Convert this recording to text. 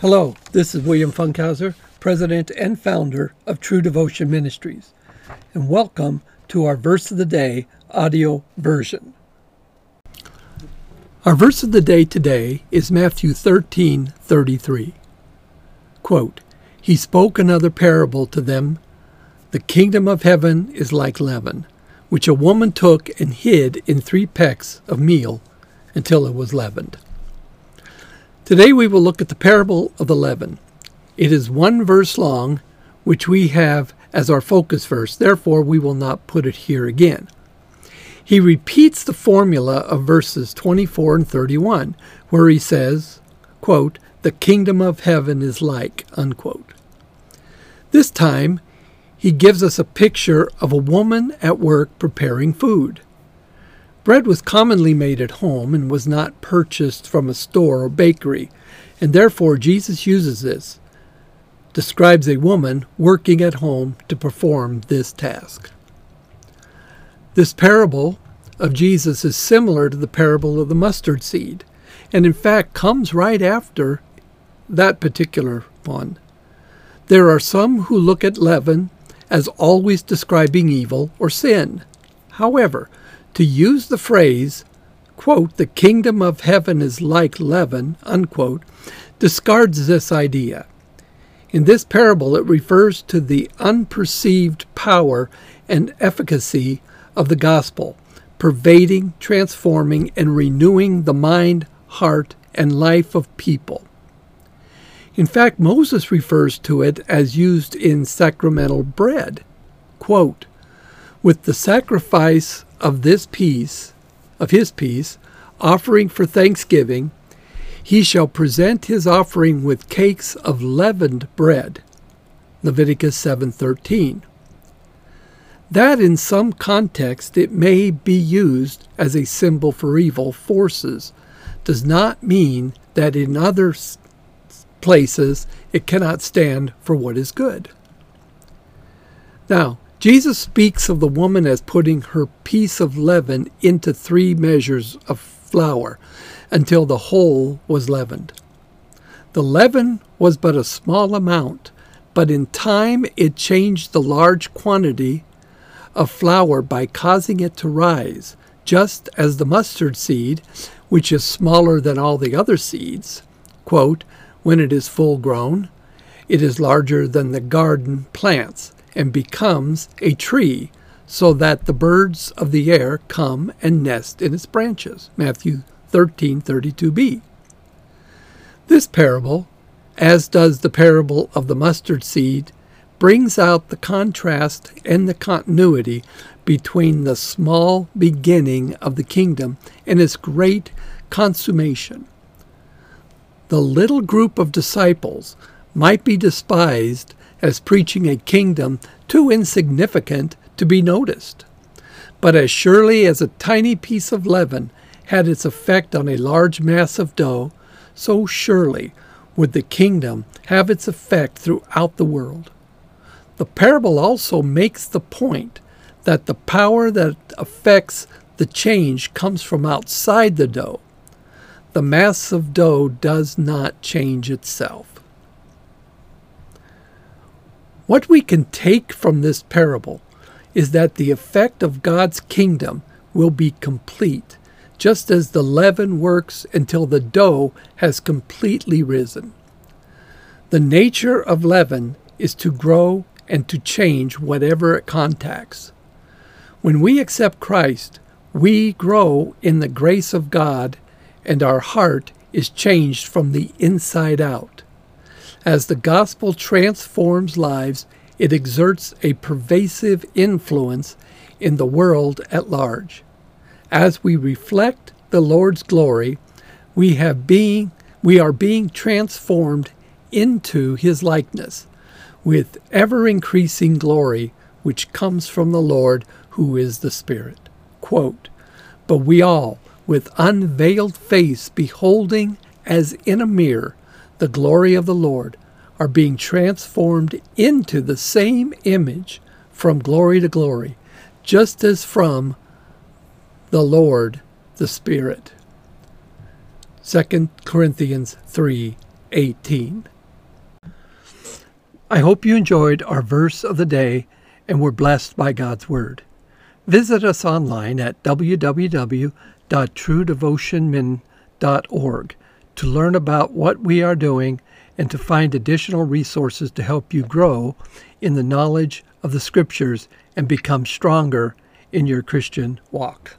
Hello, this is William Funkhauser, President and founder of True Devotion Ministries, and welcome to our Verse of the Day audio version. Our verse of the day today is Matthew 13 33. Quote, He spoke another parable to them The kingdom of heaven is like leaven, which a woman took and hid in three pecks of meal until it was leavened. Today we will look at the parable of the leaven. It is one verse long, which we have as our focus verse, therefore we will not put it here again. He repeats the formula of verses 24 and 31, where he says, quote, The kingdom of heaven is like, unquote. This time, he gives us a picture of a woman at work preparing food. Bread was commonly made at home and was not purchased from a store or bakery, and therefore Jesus uses this, describes a woman working at home to perform this task. This parable of Jesus is similar to the parable of the mustard seed, and in fact comes right after that particular one. There are some who look at leaven as always describing evil or sin. However, to use the phrase, quote, the kingdom of heaven is like leaven, unquote, discards this idea. In this parable, it refers to the unperceived power and efficacy of the gospel, pervading, transforming, and renewing the mind, heart, and life of people. In fact, Moses refers to it as used in sacramental bread. Quote, with the sacrifice of this piece, of his peace, offering for thanksgiving, he shall present his offering with cakes of leavened bread. Leviticus 7:13. That in some context it may be used as a symbol for evil forces does not mean that in other places it cannot stand for what is good. Now, Jesus speaks of the woman as putting her piece of leaven into three measures of flour until the whole was leavened. The leaven was but a small amount, but in time it changed the large quantity of flour by causing it to rise, just as the mustard seed, which is smaller than all the other seeds, quote, when it is full grown, it is larger than the garden plants and becomes a tree, so that the birds of the air come and nest in its branches. Matthew 13:32b. This parable, as does the parable of the mustard seed, brings out the contrast and the continuity between the small beginning of the kingdom and its great consummation. The little group of disciples might be despised as preaching a kingdom too insignificant to be noticed. But as surely as a tiny piece of leaven had its effect on a large mass of dough, so surely would the kingdom have its effect throughout the world. The parable also makes the point that the power that affects the change comes from outside the dough. The mass of dough does not change itself. What we can take from this parable is that the effect of God's kingdom will be complete, just as the leaven works until the dough has completely risen. The nature of leaven is to grow and to change whatever it contacts. When we accept Christ, we grow in the grace of God and our heart is changed from the inside out. As the gospel transforms lives, it exerts a pervasive influence in the world at large. As we reflect the Lord's glory, we have being we are being transformed into his likeness with ever increasing glory which comes from the Lord who is the Spirit. Quote, but we all, with unveiled face, beholding as in a mirror the glory of the Lord, are being transformed into the same image from glory to glory, just as from the Lord the Spirit. 2 Corinthians 3 18. I hope you enjoyed our verse of the day and were blessed by God's Word. Visit us online at www.truedevotionmin.org to learn about what we are doing and to find additional resources to help you grow in the knowledge of the Scriptures and become stronger in your Christian walk.